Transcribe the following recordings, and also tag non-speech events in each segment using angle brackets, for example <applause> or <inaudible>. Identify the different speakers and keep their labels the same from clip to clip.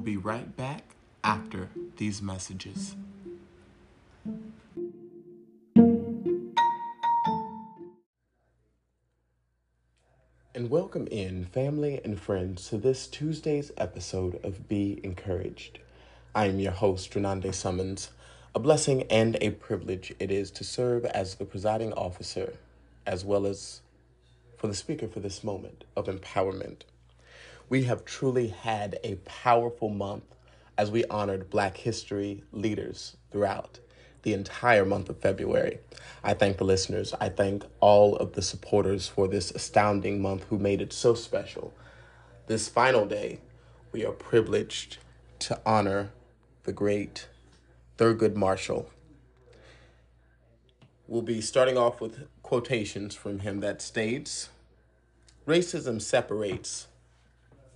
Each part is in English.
Speaker 1: We'll be right back after these messages. And welcome in, family and friends, to this Tuesday's episode of Be Encouraged. I am your host, Renande Summons. A blessing and a privilege it is to serve as the presiding officer, as well as for the speaker for this moment of empowerment. We have truly had a powerful month as we honored Black history leaders throughout the entire month of February. I thank the listeners. I thank all of the supporters for this astounding month who made it so special. This final day, we are privileged to honor the great Thurgood Marshall. We'll be starting off with quotations from him that states Racism separates,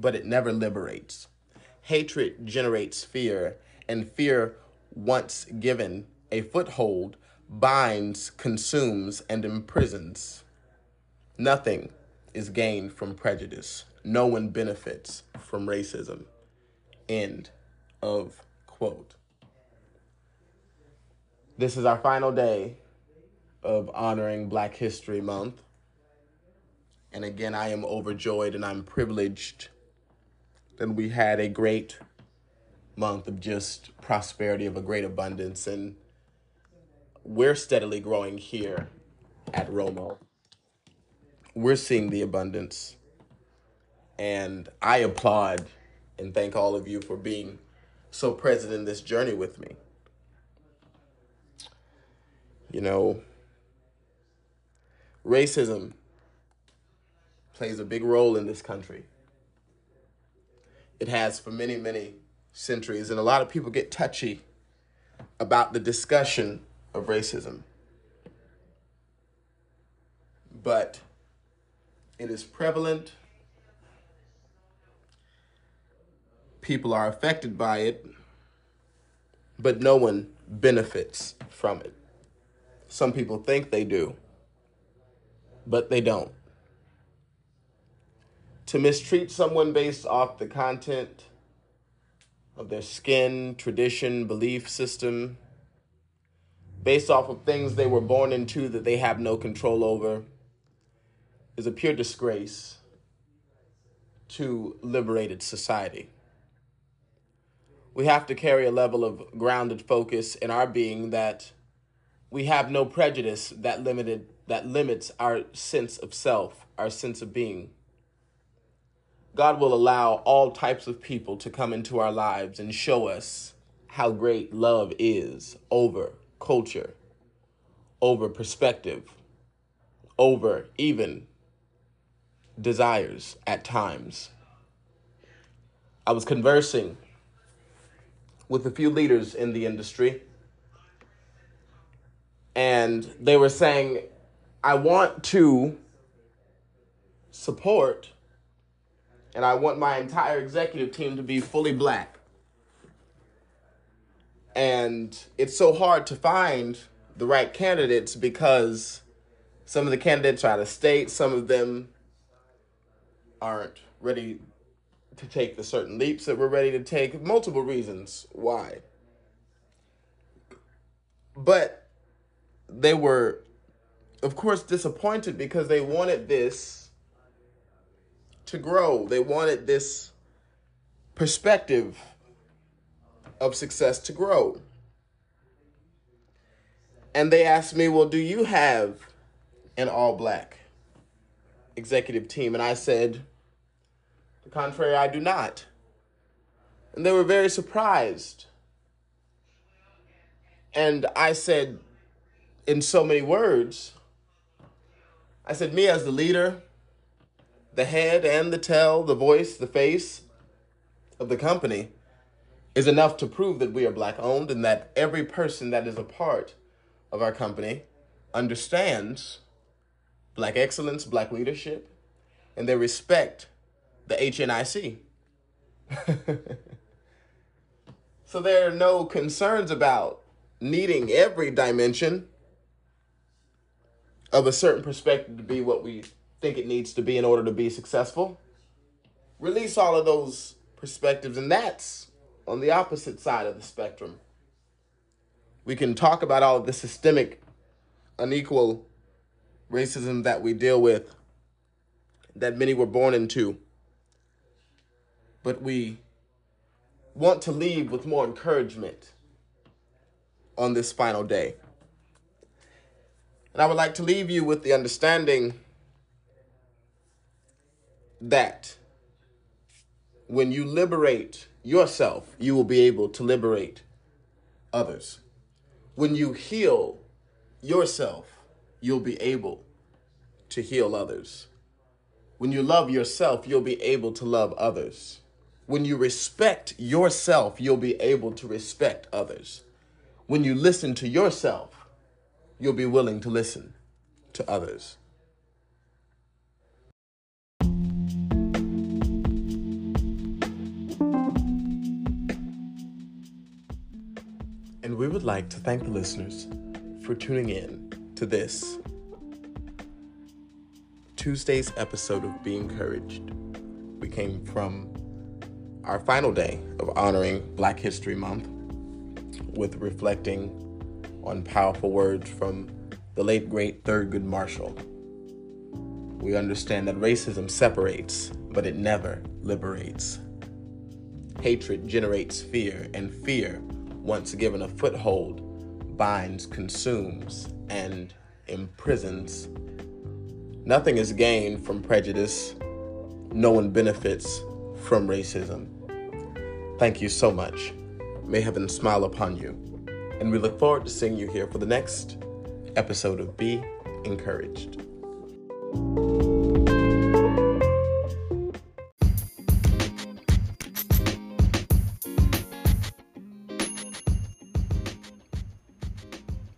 Speaker 1: but it never liberates. Hatred generates fear, and fear, once given a foothold, binds, consumes, and imprisons. Nothing is gained from prejudice. No one benefits from racism. End of quote. This is our final day of honoring Black History Month. And again, I am overjoyed and I'm privileged that we had a great month of just prosperity, of a great abundance. And we're steadily growing here at Romo. We're seeing the abundance. And I applaud and thank all of you for being so present in this journey with me. You know, racism plays a big role in this country. It has for many, many centuries, and a lot of people get touchy about the discussion of racism. But it is prevalent. People are affected by it, but no one benefits from it. Some people think they do, but they don't. To mistreat someone based off the content of their skin, tradition, belief system, based off of things they were born into that they have no control over, is a pure disgrace to liberated society. We have to carry a level of grounded focus in our being that we have no prejudice that limited that limits our sense of self, our sense of being. God will allow all types of people to come into our lives and show us how great love is over culture, over perspective, over even desires at times. I was conversing with a few leaders in the industry, and they were saying, I want to support and I want my entire executive team to be fully black. And it's so hard to find the right candidates because some of the candidates are out of state, some of them aren't ready to take the certain leaps that we're ready to take. Multiple reasons why. But they were, of course, disappointed because they wanted this to grow. They wanted this perspective of success to grow. And they asked me, Well, do you have an all black executive team? And I said, The contrary, I do not. And they were very surprised. And I said, in so many words, I said, Me as the leader, the head and the tail, the voice, the face of the company is enough to prove that we are black owned and that every person that is a part of our company understands black excellence, black leadership, and they respect the HNIC. <laughs> so there are no concerns about needing every dimension of a certain perspective to be what we think it needs to be in order to be successful. Release all of those perspectives, and that's on the opposite side of the spectrum. We can talk about all of the systemic, unequal racism that we deal with, that many were born into. But we want to leave with more encouragement on this final day. And I would like to leave you with the understanding that when you liberate yourself, you will be able to liberate others. When you heal yourself, you'll be able to heal others. When you love yourself, you'll be able to love others. When you respect yourself, you'll be able to respect others. When you listen to yourself, you'll be willing to listen to others. We would like to thank the listeners for tuning in to this Tuesday's episode of Be Encouraged. We came from our final day of honoring Black History Month with reflecting on powerful words from the late great Thurgood Marshall. We understand that racism separates, but it never liberates. Hatred generates fear, and fear, once given a foothold, binds, consumes, and imprisons. Nothing is gained from prejudice. No one benefits from racism. Thank you so much. May heaven smile upon you and we look forward to seeing you here for the next episode of Be Encouraged.